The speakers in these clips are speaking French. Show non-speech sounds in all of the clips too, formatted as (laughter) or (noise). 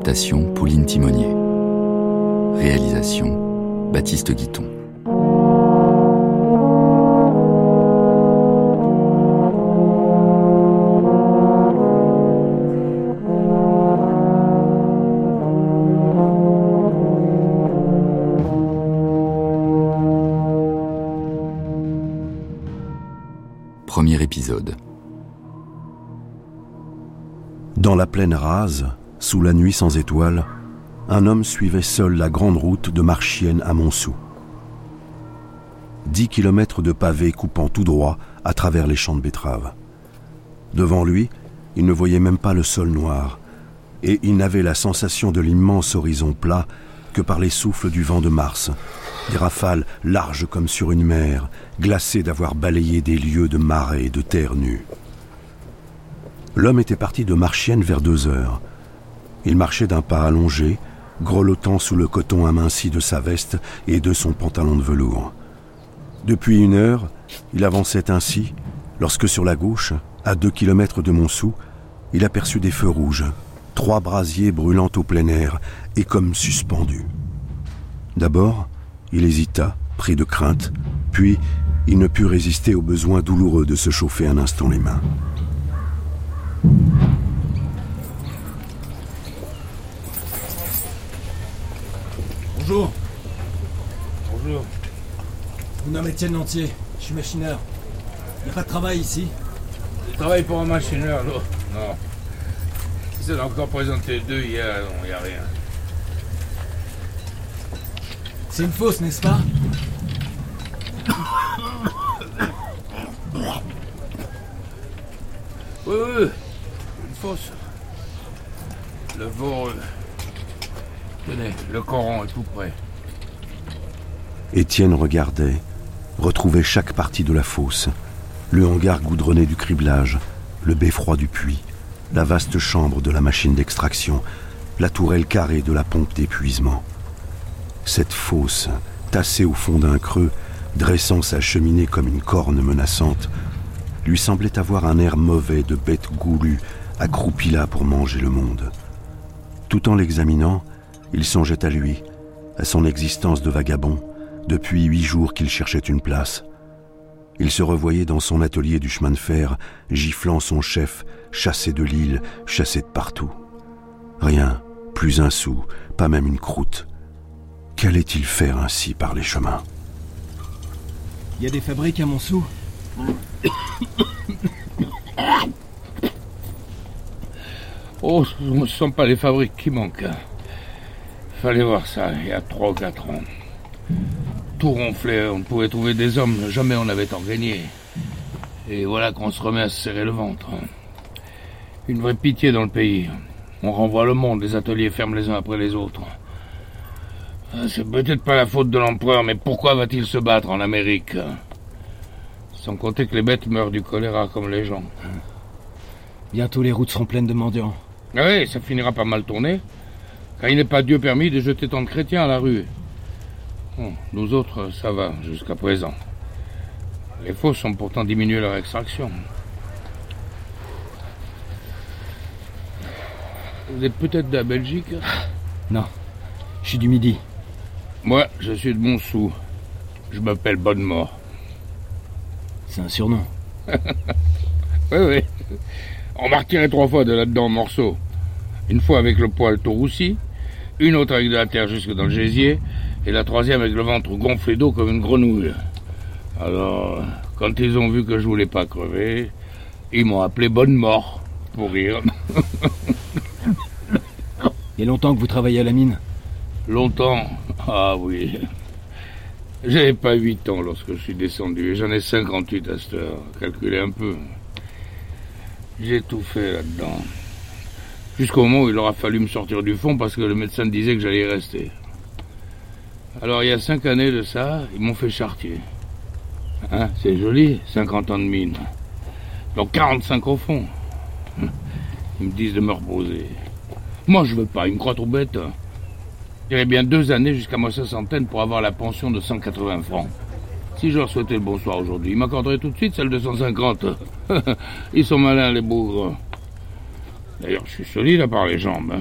Adaptation Pauline Timonier. Réalisation Baptiste Guiton. Premier épisode. Dans la plaine rase, sous la nuit sans étoiles, un homme suivait seul la grande route de Marchienne à Montsou. Dix kilomètres de pavés coupant tout droit à travers les champs de betteraves. Devant lui, il ne voyait même pas le sol noir, et il n'avait la sensation de l'immense horizon plat que par les souffles du vent de Mars, des rafales larges comme sur une mer, glacées d'avoir balayé des lieux de marais et de terre nue. L'homme était parti de Marchienne vers deux heures. Il marchait d'un pas allongé, grelottant sous le coton aminci de sa veste et de son pantalon de velours. Depuis une heure, il avançait ainsi, lorsque sur la gauche, à deux kilomètres de Montsou, il aperçut des feux rouges, trois brasiers brûlant au plein air et comme suspendus. D'abord, il hésita, pris de crainte, puis il ne put résister au besoin douloureux de se chauffer un instant les mains. Bonjour, Bonjour. mon nom est Étienne Lantier, je suis machineur. Y a pas de travail ici Tu travailles pour un machineur, là Non. Si ça a encore présenté deux hier, non, y a rien. C'est une fosse, n'est-ce pas? Oui, oui, une fosse. Le veau. Tenez, le coron est tout prêt. Étienne regardait, retrouvait chaque partie de la fosse, le hangar goudronné du criblage, le beffroi du puits, la vaste chambre de la machine d'extraction, la tourelle carrée de la pompe d'épuisement. Cette fosse, tassée au fond d'un creux, dressant sa cheminée comme une corne menaçante, lui semblait avoir un air mauvais de bête goulue, accroupie là pour manger le monde. Tout en l'examinant, il songeait à lui, à son existence de vagabond, depuis huit jours qu'il cherchait une place. Il se revoyait dans son atelier du chemin de fer, giflant son chef, chassé de l'île, chassé de partout. Rien, plus un sou, pas même une croûte. Qu'allait-il faire ainsi par les chemins? Y a des fabriques à Montsou? Oh, ce ne sont pas les fabriques qui manquent. Hein. Fallait voir ça, il y a trois ou quatre ans. Tout ronflait, on pouvait trouver des hommes, jamais on n'avait tant gagné. Et voilà qu'on se remet à se serrer le ventre. Une vraie pitié dans le pays. On renvoie le monde, les ateliers ferment les uns après les autres. Ah, C'est peut-être pas la faute de l'empereur, mais pourquoi va-t-il se battre en Amérique? Sans compter que les bêtes meurent du choléra comme les gens. Bientôt les routes seront pleines de mendiants. Ah oui, ça finira par mal tourner. Car il n'est pas Dieu permis de jeter tant de chrétiens à la rue. Bon, nous autres, ça va, jusqu'à présent. Les fosses ont pourtant diminué leur extraction. Vous êtes peut-être de la Belgique Non, je suis du Midi. Moi, je suis de Montsou. Je m'appelle Bonnemort. C'est un surnom. (laughs) Oui, oui. On m'a retiré trois fois de là-dedans en morceaux. Une fois avec le poil tout roussi, une autre avec de la terre jusque dans le gésier, et la troisième avec le ventre gonflé d'eau comme une grenouille. Alors, quand ils ont vu que je voulais pas crever, ils m'ont appelé Bonne Mort, pour rire. (laughs) Il y a longtemps que vous travaillez à la mine? Longtemps Ah oui. J'avais pas huit ans lorsque je suis descendu, et j'en ai 58 à cette heure. Calculez un peu. J'ai tout fait là-dedans. Jusqu'au moment où il aura fallu me sortir du fond parce que le médecin disait que j'allais y rester. Alors il y a cinq années de ça, ils m'ont fait chartier. Hein, c'est joli, 50 ans de mine. Donc 45 au fond. Ils me disent de me reposer. Moi je veux pas, ils me croient trop bête. J'irai bien deux années jusqu'à ma soixantaine pour avoir la pension de 180 francs. Si je leur souhaitais le bonsoir aujourd'hui, ils m'accorderaient tout de suite celle de 150. (laughs) Ils sont malins, les bougres. D'ailleurs, je suis solide à part les jambes.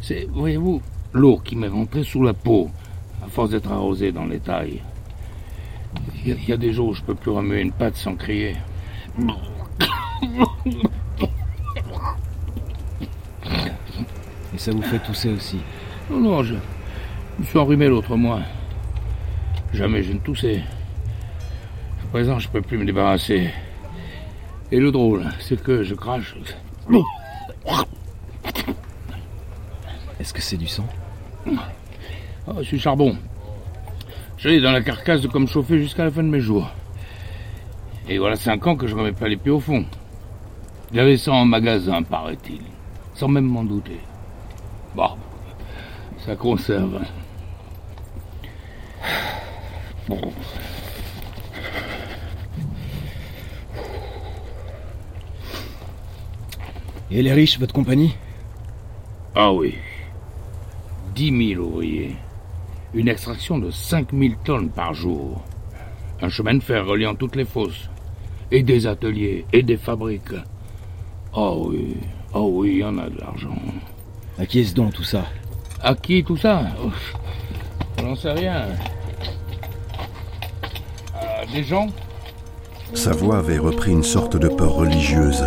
C'est, voyez-vous, l'eau qui m'est rentrée sous la peau, à force d'être arrosée dans les tailles. Il y, a- il y a des jours où je peux plus remuer une patte sans crier. Et ça vous fait tousser aussi. Non, non, je me suis enrhumé l'autre mois. Jamais je ne toussais. À présent, je peux plus me débarrasser. Et le drôle, c'est que je crache. Est-ce que c'est du sang Oh, je suis charbon. Je l'ai dans la carcasse de comme chauffer jusqu'à la fin de mes jours. Et voilà cinq ans que je remets pas les pieds au fond. J'avais ça en magasin, paraît-il. Sans même m'en douter. Bon, ça conserve. Bon. Et elle est riche, votre compagnie? Ah oui. Dix mille ouvriers. Une extraction de cinq mille tonnes par jour. Un chemin de fer reliant toutes les fosses. Et des ateliers, et des fabriques. Oh oui, oh oui, il y en a de l'argent. À qui est-ce donc tout ça? À qui tout ça? Je n'en sais rien. À des gens? Sa voix avait repris une sorte de peur religieuse.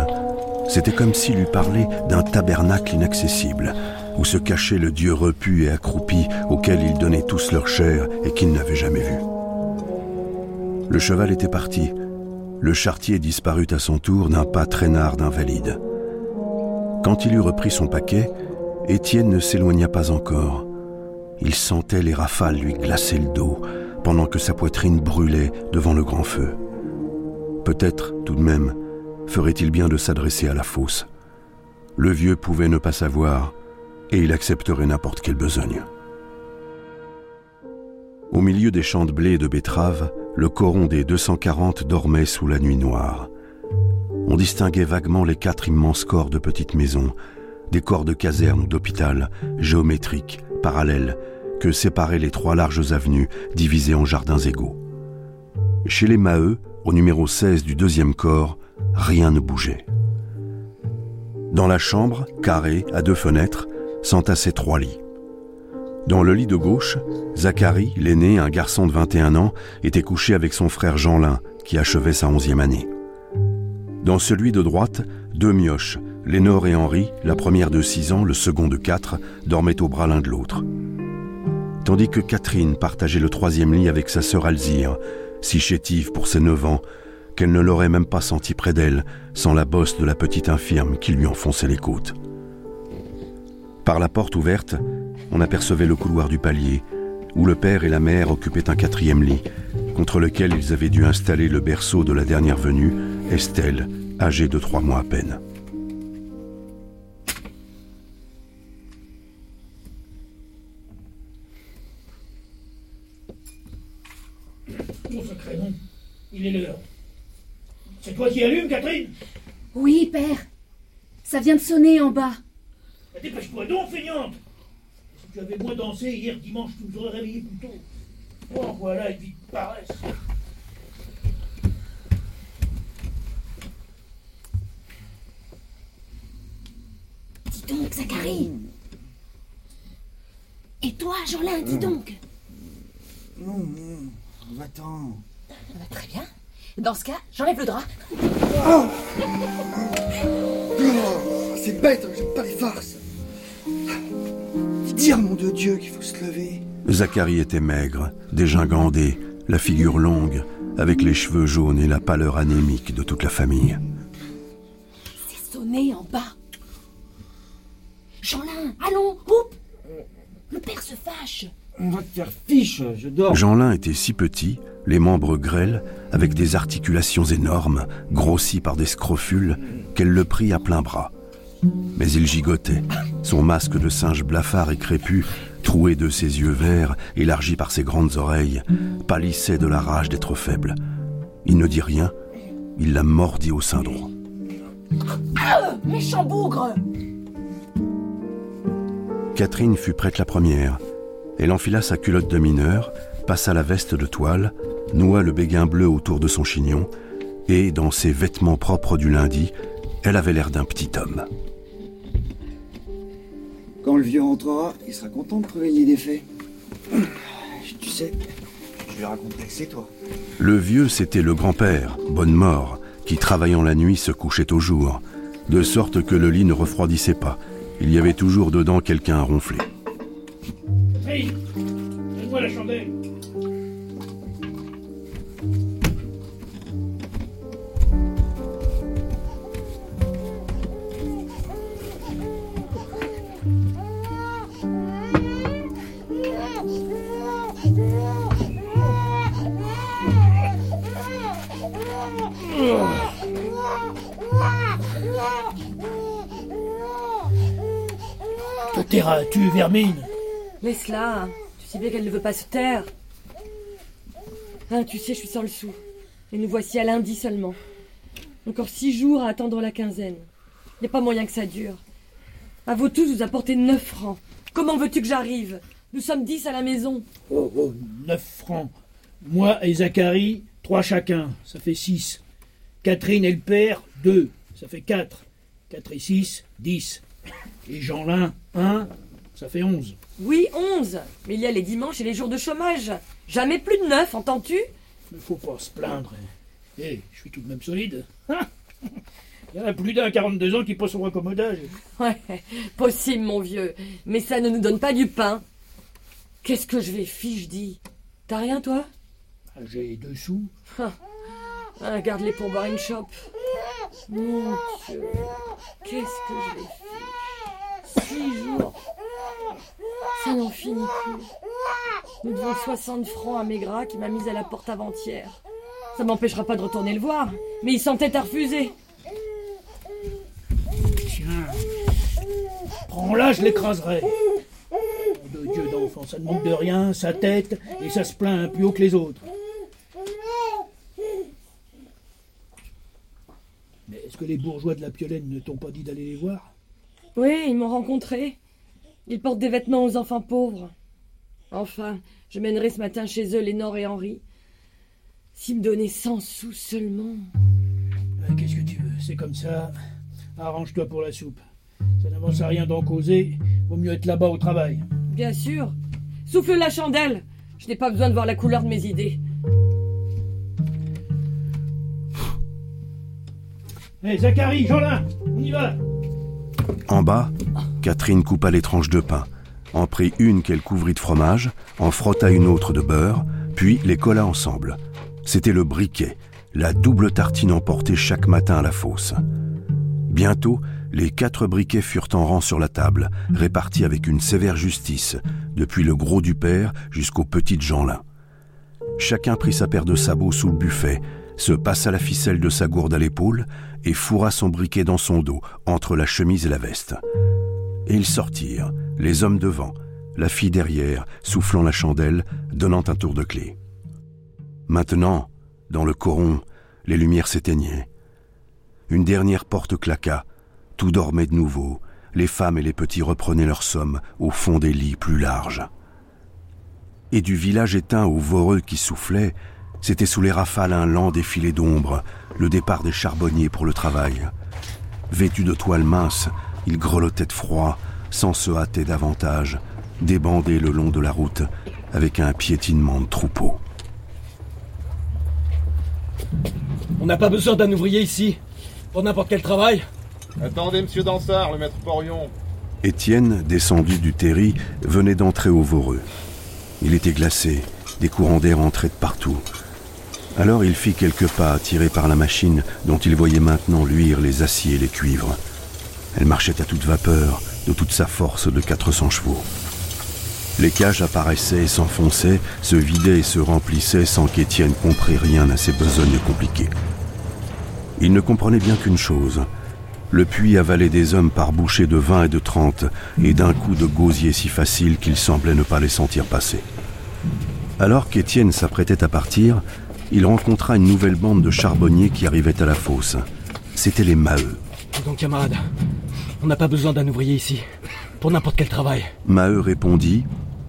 C'était comme s'il lui parlait d'un tabernacle inaccessible, où se cachait le Dieu repu et accroupi auquel ils donnaient tous leur chair et qu'ils n'avaient jamais vu. Le cheval était parti. Le chartier disparut à son tour d'un pas traînard d'invalide. Quand il eut repris son paquet, Étienne ne s'éloigna pas encore. Il sentait les rafales lui glacer le dos, pendant que sa poitrine brûlait devant le grand feu. Peut-être, tout de même, ferait-il bien de s'adresser à la fosse. Le vieux pouvait ne pas savoir, et il accepterait n'importe quelle besogne. Au milieu des champs de blé et de betteraves, le coron des 240 dormait sous la nuit noire. On distinguait vaguement les quatre immenses corps de petites maisons, des corps de caserne ou d'hôpital, géométriques, parallèles, que séparaient les trois larges avenues divisées en jardins égaux. Chez les Maheu, au numéro 16 du deuxième corps, rien ne bougeait. Dans la chambre, carrée, à deux fenêtres, s'entassaient trois lits. Dans le lit de gauche, Zacharie, l'aîné, un garçon de 21 ans, était couché avec son frère Jeanlin, qui achevait sa onzième année. Dans celui de droite, deux mioches, Lénore et Henri, la première de 6 ans, le second de 4, dormaient au bras l'un de l'autre. Tandis que Catherine partageait le troisième lit avec sa sœur Alzire, si chétive pour ses 9 ans, qu'elle ne l'aurait même pas senti près d'elle sans la bosse de la petite infirme qui lui enfonçait les côtes. Par la porte ouverte, on apercevait le couloir du palier, où le père et la mère occupaient un quatrième lit, contre lequel ils avaient dû installer le berceau de la dernière venue, Estelle, âgée de trois mois à peine. Mon sacré nom, il est l'heure. C'est toi qui allumes, Catherine? Oui, père. Ça vient de sonner en bas. Bah, Dépêche-toi donc, feignante Si tu avais moins dansé hier dimanche, tu nous aurais réveillés plus tôt. Oh, voilà une vie de paresse. Dis donc, Zacharie. Et toi, Jeanlin, dis donc. Va-t'en. Bah, très bien. Dans ce cas, j'enlève le drap. Oh, c'est bête, j'aime pas les farces. Dire, mon de Dieu, qu'il faut se lever. Zacharie était maigre, dégingandé, la figure longue, avec les cheveux jaunes et la pâleur anémique de toute la famille. C'est sonné en bas. Jeanlin, allons, oup Le père se fâche. On va te faire fiche, je dors. Jeanlin était si petit, les membres grêles, avec des articulations énormes, grossis par des scrofules, qu'elle le prit à plein bras. Mais il gigotait, son masque de singe blafard et crépu, troué de ses yeux verts, élargi par ses grandes oreilles, pâlissait de la rage d'être faible. Il ne dit rien, il la mordit au sein droit. Ah, méchant bougre Catherine fut prête la première. Elle enfila sa culotte de mineur, passa la veste de toile, noua le béguin bleu autour de son chignon, et, dans ses vêtements propres du lundi, elle avait l'air d'un petit homme. Quand le vieux rentrera, il sera content de trouver le lit défait. Tu sais, je lui raconterai que c'est toi. Le vieux, c'était le grand-père, bonne mort, qui travaillant la nuit se couchait au jour, de sorte que le lit ne refroidissait pas. Il y avait toujours dedans quelqu'un à ronfler. Hey Donne-moi la chandelle tairas-tu, vermine Laisse-la. Tu sais bien qu'elle ne veut pas se taire. Hein, tu sais, je suis sans le sou. Et nous voici à lundi seulement. Encore six jours à attendre la quinzaine. Il n'y a pas moyen que ça dure. À vous tous, vous apportez neuf francs. Comment veux-tu que j'arrive? Nous sommes dix à la maison. Oh, oh, 9 francs. Moi et Zacharie, trois chacun, ça fait 6. Catherine et le père, 2, ça fait 4. 4 et 6, 10. Et Jeanlin, 1, ça fait 11. Oui, onze. Mais il y a les dimanches et les jours de chômage. Jamais plus de neuf, entends-tu? Mais faut pas se plaindre. Eh, je suis tout de même solide. Hein? Il y en a plus d'un 42 ans qui pose son raccommodage. Ouais, possible, mon vieux. Mais ça ne nous donne pas du pain. Qu'est-ce que je vais fiche, dis? T'as rien, toi? Ah, J'ai deux sous. Ah, Garde-les pour boire une chope. Mon Dieu, qu'est-ce que je vais Six jours. Ça n'en finit plus. Nous devons 60 francs à Maigrat qui m'a mise à la porte avant-hier. Ça m'empêchera pas de retourner le voir, mais il s'entête à refuser. Tiens. Prends-la, je l'écraserai. De Dieu d'enfant, ça ne manque de rien, sa tête, et ça se plaint plus haut que les autres. Mais est-ce que les bourgeois de la Piolaine ne t'ont pas dit d'aller les voir? Oui, ils m'ont rencontré. Ils portent des vêtements aux enfants pauvres. Enfin, je mènerai ce matin chez eux Lénore et Henri. S'ils me donnaient 100 sous seulement. Euh, Qu'est-ce que tu veux? C'est comme ça. Arrange-toi pour la soupe. Ça n'avance à rien d'en causer. Vaut mieux être là-bas au travail. Bien sûr. Souffle la chandelle. Je n'ai pas besoin de voir la couleur de mes idées. Hé, Zacharie, Jeanlin, on y va En bas, Catherine coupa les tranches de pain, en prit une qu'elle couvrit de fromage, en frotta une autre de beurre, puis les colla ensemble. C'était le briquet, la double tartine emportée chaque matin à la fosse. Bientôt, les quatre briquets furent en rang sur la table, répartis avec une sévère justice, depuis le gros du père jusqu'au petit Jeanlin. Chacun prit sa paire de sabots sous le buffet, se passa la ficelle de sa gourde à l'épaule et fourra son briquet dans son dos, entre la chemise et la veste. Et ils sortirent, les hommes devant, la fille derrière, soufflant la chandelle, donnant un tour de clé. Maintenant, dans le coron, les lumières s'éteignaient. Une dernière porte claqua, tout dormait de nouveau, les femmes et les petits reprenaient leur somme au fond des lits plus larges. Et du village éteint au voreux qui soufflait, c'était sous les rafales un lent défilé d'ombre, le départ des charbonniers pour le travail. Vêtus de toile mince, ils grelottaient de froid, sans se hâter davantage, débandés le long de la route, avec un piétinement de troupeau. On n'a pas besoin d'un ouvrier ici. Pour n'importe quel travail. Attendez, monsieur Dansard, le maître Porion. Étienne, descendu du terri, venait d'entrer au voreux. Il était glacé, des courants d'air entraient de partout. Alors il fit quelques pas tirés par la machine dont il voyait maintenant luire les aciers et les cuivres. Elle marchait à toute vapeur, de toute sa force de 400 chevaux. Les cages apparaissaient et s'enfonçaient, se vidaient et se remplissaient sans qu'Étienne comprît rien à ces besognes compliquées. Il ne comprenait bien qu'une chose. Le puits avalait des hommes par bouchées de vingt et de trente, et d'un coup de gosier si facile qu'il semblait ne pas les sentir passer. Alors qu'Étienne s'apprêtait à partir, il rencontra une nouvelle bande de charbonniers qui arrivait à la fosse. C'étaient les Maheu. Dis donc, camarade, on n'a pas besoin d'un ouvrier ici. Pour n'importe quel travail. Maheu répondit.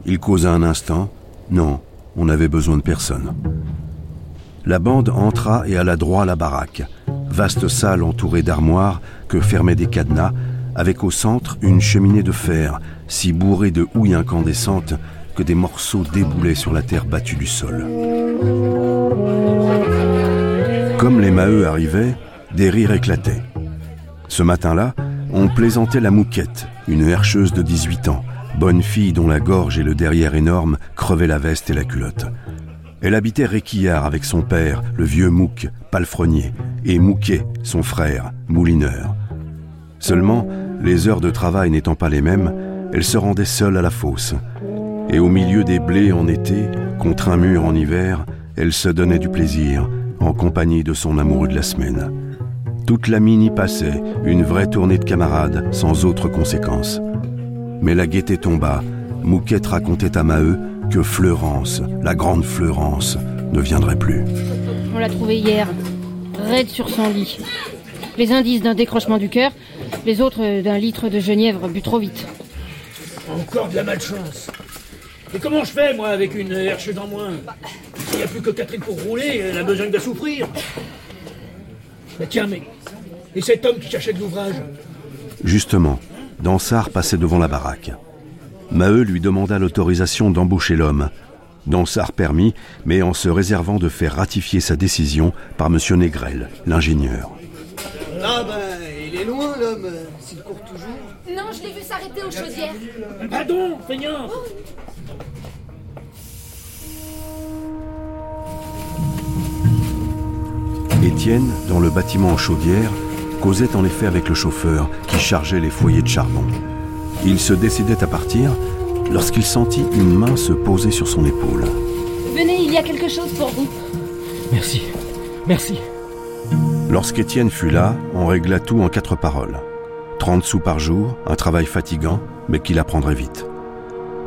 Il causa un instant. Non, on n'avait besoin de personne. La bande entra et alla droit à la baraque. Vaste salle entourée d'armoires que fermaient des cadenas, avec au centre une cheminée de fer si bourré de houille incandescente que des morceaux déboulaient sur la terre battue du sol. Comme les Maheux arrivaient, des rires éclataient. Ce matin-là, on plaisantait la mouquette, une herscheuse de 18 ans, bonne fille dont la gorge et le derrière énorme crevaient la veste et la culotte. Elle habitait Réquillard avec son père, le vieux Mouque, palefrenier, et Mouquet, son frère, moulineur. Seulement, les heures de travail n'étant pas les mêmes, elle se rendait seule à la fosse. Et au milieu des blés en été, contre un mur en hiver, elle se donnait du plaisir, en compagnie de son amoureux de la semaine. Toute la mine y passait, une vraie tournée de camarades, sans autre conséquence. Mais la gaieté tomba. Mouquette racontait à Maheu que Fleurance, la grande Fleurance, ne viendrait plus. On l'a trouvée hier, raide sur son lit. Les indices d'un décrochement du cœur, les autres d'un litre de genièvre bu trop vite. Encore de la malchance. Et comment je fais, moi, avec une herche dans moins Il n'y a plus que Catherine pour rouler, elle a besoin de souffrir. Mais tiens, mais. Et cet homme qui cherchait de l'ouvrage Justement, Dansard passait devant la baraque. Maheu lui demanda l'autorisation d'embaucher l'homme. Dansard permit, mais en se réservant de faire ratifier sa décision par M. Négrel, l'ingénieur. Ah ben, il est loin l'homme, s'il court toujours. Non, je l'ai vu s'arrêter aux chaudières. Pardon, feignant Étienne, dans le bâtiment en chaudière, causait en effet avec le chauffeur qui chargeait les foyers de charbon. Il se décidait à partir lorsqu'il sentit une main se poser sur son épaule. Venez, il y a quelque chose pour vous. Merci. Merci. Lorsqu'Étienne fut là, on régla tout en quatre paroles. 30 sous par jour, un travail fatigant, mais qu'il apprendrait vite.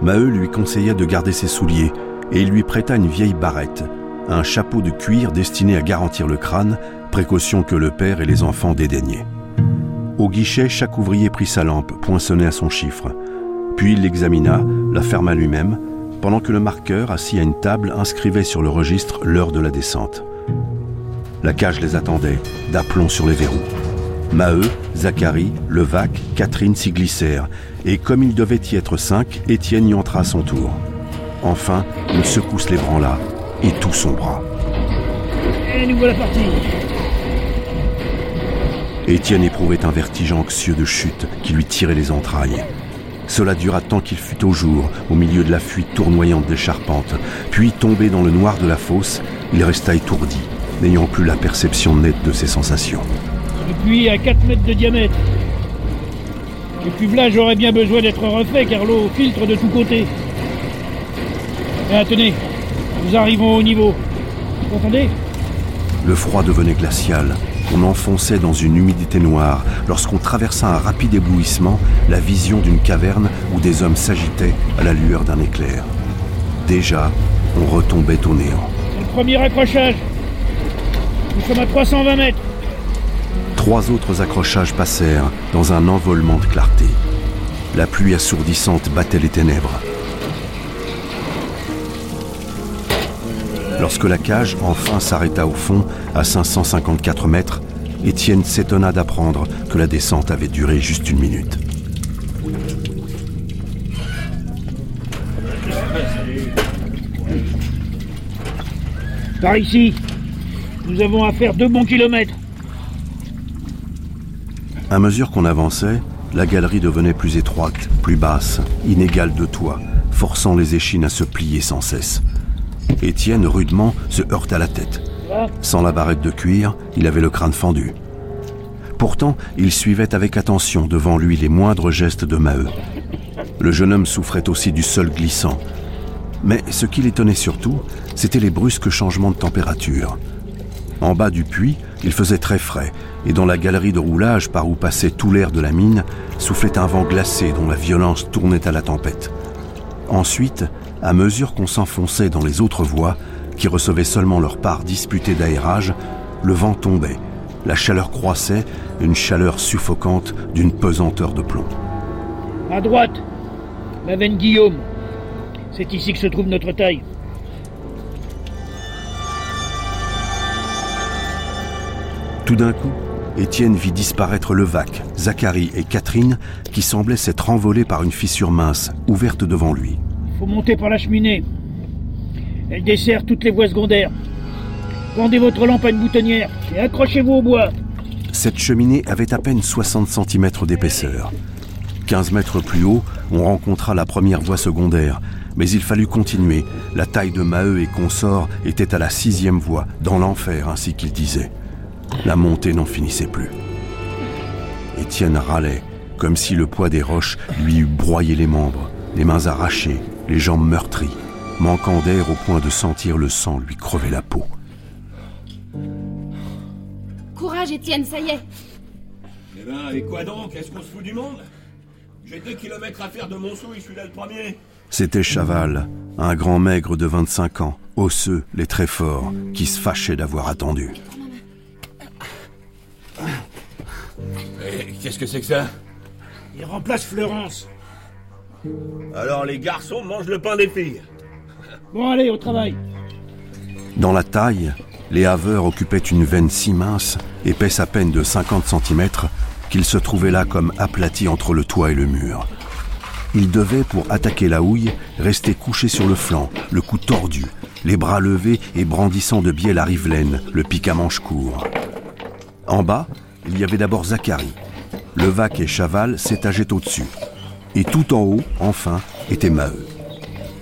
Maheu lui conseilla de garder ses souliers et il lui prêta une vieille barrette, un chapeau de cuir destiné à garantir le crâne, précaution que le père et les enfants dédaignaient. Au guichet, chaque ouvrier prit sa lampe, poinçonnée à son chiffre. Puis il l'examina, la ferma lui-même, pendant que le marqueur, assis à une table, inscrivait sur le registre l'heure de la descente. La cage les attendait, d'aplomb sur les verrous. Maheu, Zacharie, Levac, Catherine s'y glissèrent, et comme il devait y être cinq, Étienne y entra à son tour. Enfin, une secousse l'ébranla, et tout sombra. Et nous voilà partis. Étienne éprouvait un vertige anxieux de chute qui lui tirait les entrailles. Cela dura tant qu'il fut au jour, au milieu de la fuite tournoyante des charpentes. Puis, tombé dans le noir de la fosse, il resta étourdi, n'ayant plus la perception nette de ses sensations. Le puits à 4 mètres de diamètre. Le cuvelage aurait bien besoin d'être refait car l'eau filtre de tous côtés. Ah, tenez, nous arrivons au niveau. Vous entendez Le froid devenait glacial. On enfonçait dans une humidité noire lorsqu'on traversa un rapide éblouissement, la vision d'une caverne où des hommes s'agitaient à la lueur d'un éclair. Déjà, on retombait au néant. Le premier accrochage. Nous sommes à 320 mètres. Trois autres accrochages passèrent dans un envolement de clarté. La pluie assourdissante battait les ténèbres. Lorsque la cage enfin s'arrêta au fond, à 554 mètres, Étienne s'étonna d'apprendre que la descente avait duré juste une minute. Par ici, nous avons à faire deux bons kilomètres. À mesure qu'on avançait, la galerie devenait plus étroite, plus basse, inégale de toit, forçant les échines à se plier sans cesse. Étienne, rudement, se heurta la tête. Sans la barrette de cuir, il avait le crâne fendu. Pourtant, il suivait avec attention devant lui les moindres gestes de Maheu. Le jeune homme souffrait aussi du sol glissant. Mais ce qui l'étonnait surtout, c'était les brusques changements de température. En bas du puits, il faisait très frais, et dans la galerie de roulage par où passait tout l'air de la mine, soufflait un vent glacé dont la violence tournait à la tempête. Ensuite, à mesure qu'on s'enfonçait dans les autres voies, qui recevaient seulement leur part disputée d'aérage, le vent tombait, la chaleur croissait, une chaleur suffocante d'une pesanteur de plomb. À droite, la veine Guillaume. C'est ici que se trouve notre taille. Tout d'un coup, Étienne vit disparaître Levaque, Zacharie et Catherine qui semblaient s'être envolés par une fissure mince, ouverte devant lui. Faut monter par la cheminée. Elle dessert toutes les voies secondaires. Pendez votre lampe à une boutonnière et accrochez-vous au bois. Cette cheminée avait à peine 60 cm d'épaisseur. 15 mètres plus haut, on rencontra la première voie secondaire, mais il fallut continuer. La taille de Maheu et consorts était à la sixième voie, dans l'enfer, ainsi qu'il disait. La montée n'en finissait plus. Étienne râlait, comme si le poids des roches lui eût broyé les membres, les mains arrachées, les jambes meurtries, manquant d'air au point de sentir le sang lui crever la peau. Courage, Étienne, ça y est. Eh ben, et quoi donc? Est-ce qu'on se fout du monde? J'ai deux kilomètres à faire de Montsou et je suis là le premier. C'était Chaval, un grand maigre de 25 ans, osseux, les traits forts, qui se fâchait d'avoir attendu. Eh, Qu'est-ce que c'est que ça? Il remplace Fleurance. Alors les garçons mangent le pain des filles. Bon, allez, au travail. Dans la taille, les haveurs occupaient une veine si mince, épaisse à peine de 50 cm, qu'ils se trouvaient là comme aplatis entre le toit et le mur. Ils devaient, pour attaquer la houille, rester couchés sur le flanc, le cou tordu, les bras levés et brandissant de biais la rivelaine, le pic à manche court. En bas, il y avait d'abord Zacharie. Levaque et Chaval s'étageaient au-dessus. Et tout en haut, enfin, était Maheu.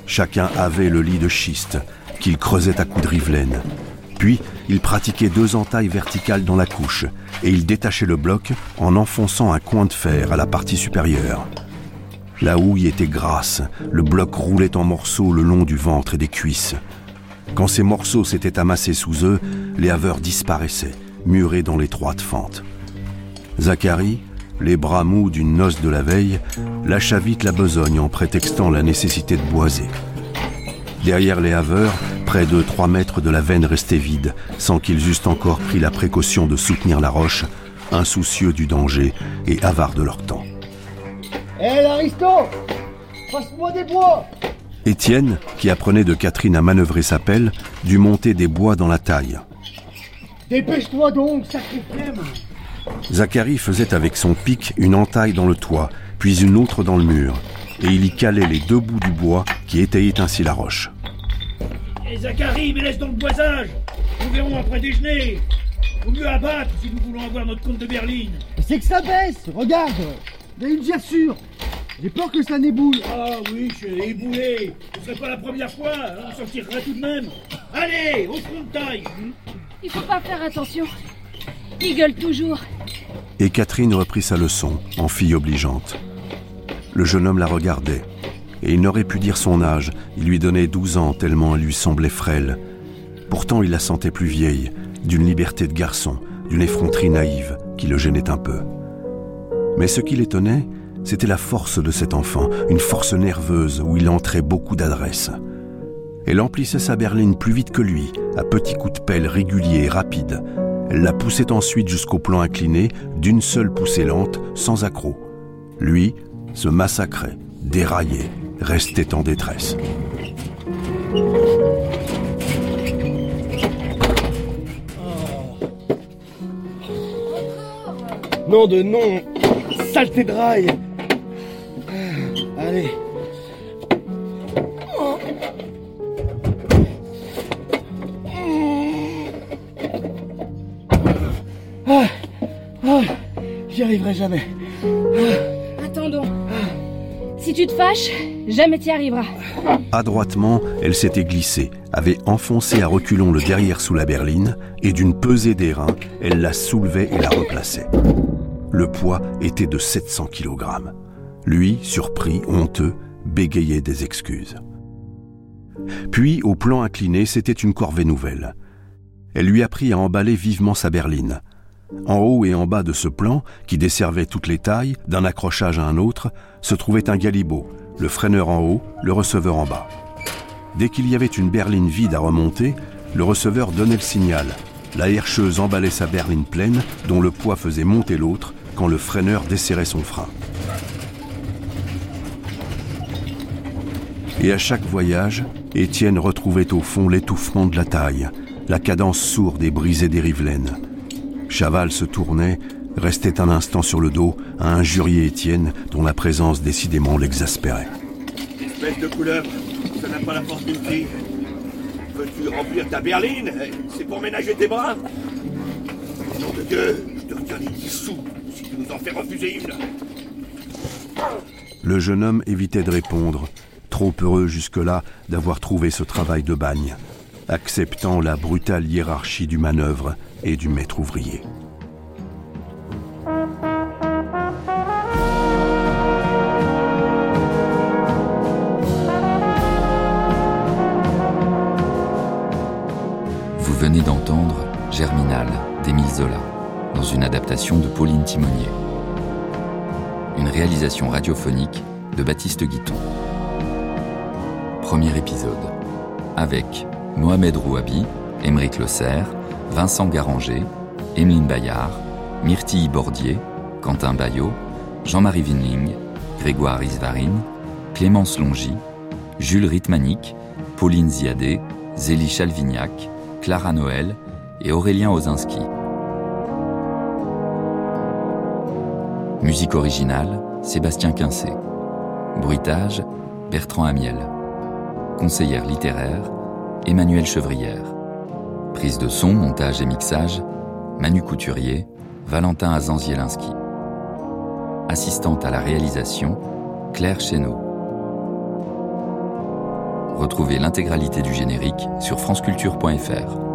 Chacun avait le lit de schiste, qu'il creusait à coups de rivelaine. Puis, il pratiquait deux entailles verticales dans la couche, et il détachait le bloc en enfonçant un coin de fer à la partie supérieure. La houille était grasse, le bloc roulait en morceaux le long du ventre et des cuisses. Quand ces morceaux s'étaient amassés sous eux, les haveurs disparaissaient, murés dans l'étroite fente. Zacharie, les bras mous d'une noce de la veille, lâcha vite la besogne en prétextant la nécessité de boiser. Derrière les haveurs, près de trois mètres de la veine restait vide, sans qu'ils eussent encore pris la précaution de soutenir la roche, insoucieux du danger et avares de leur temps. Hé, l'aristo Passe-moi des bois Étienne, qui apprenait de Catherine à manœuvrer sa pelle, dut monter des bois dans la taille. Dépêche-toi donc, sacré flemme Zacharie faisait avec son pic une entaille dans le toit, puis une autre dans le mur, et il y calait les deux bouts du bois qui étayaient ainsi la roche. Et Zacharie, mais laisse donc le boisage Nous verrons après déjeuner. Vaut mieux abattre si nous voulons avoir notre compte de berline. C'est que ça baisse Regarde. Il y a une gerçure J'ai peur que ça n'éboule. Ah oui, je suis éboulé Ce serait pas la première fois, hein, on s'en tirera tout de même. Allez, au front de taille. Il faut pas faire attention. Et Catherine reprit sa leçon, en fille obligeante. Le jeune homme la regardait, et il n'aurait pu dire son âge, il lui donnait douze ans tellement elle lui semblait frêle. Pourtant il la sentait plus vieille, d'une liberté de garçon, d'une effronterie naïve qui le gênait un peu. Mais ce qui l'étonnait, c'était la force de cet enfant, une force nerveuse où il entrait beaucoup d'adresse. Elle emplissait sa berline plus vite que lui, à petits coups de pelle réguliers et rapides. Elle la poussait ensuite jusqu'au plan incliné, d'une seule poussée lente, sans accroc. Lui se massacrait, déraillait, restait en détresse. Nom de nom Saleté de rail Allez arriverai jamais. Attendons. Si tu te fâches, jamais t'y arriveras. Adroitement, elle s'était glissée, avait enfoncé à reculons le derrière sous la berline, et d'une pesée des reins, elle la soulevait et la replaçait. Le poids était de 700 kg. Lui, surpris, honteux, bégayait des excuses. Puis, au plan incliné, c'était une corvée nouvelle. Elle lui apprit à emballer vivement sa berline. En haut et en bas de ce plan, qui desservait toutes les tailles, d'un accrochage à un autre, se trouvait un galibot, le freineur en haut, le receveur en bas. Dès qu'il y avait une berline vide à remonter, le receveur donnait le signal. La herscheuse emballait sa berline pleine, dont le poids faisait monter l'autre, quand le freineur desserrait son frein. Et à chaque voyage, Étienne retrouvait au fond l'étouffement de la taille, la cadence sourde et brisée des rivelaines. Chaval se tournait, restait un instant sur le dos à injurier Étienne, dont la présence décidément l'exaspérait. Espèce de couleuvre, ça n'a pas la force d'une fille. Veux-tu remplir ta berline? C'est pour ménager tes bras Nom de Dieu, je te retiens les 10 sous si tu nous en fais refuser une. Le jeune homme évitait de répondre, trop heureux jusque-là d'avoir trouvé ce travail de bagne, acceptant la brutale hiérarchie du manœuvre et du maître ouvrier. Vous venez d'entendre Germinal d'Émile Zola, dans une adaptation de Pauline Timonier. Une réalisation radiophonique de Baptiste Guiton. Premier épisode. Avec Mohamed Rouabi, Émeric Le Vincent Garanger, Emeline Bayard, Myrtille Bordier, Quentin Bayot, Jean-Marie Vinling, Grégoire Isvarine, Clémence Longy, Jules Ritmanik, Pauline Ziadé, Zélie Chalvignac, Clara Noël et Aurélien Ozinski. Musique originale, Sébastien Quincé. Bruitage, Bertrand Amiel. Conseillère littéraire, Emmanuel Chevrière. Prise de son, montage et mixage, Manu Couturier, Valentin Azanzielinski. Assistante à la réalisation, Claire Chéneau. Retrouvez l'intégralité du générique sur franceculture.fr.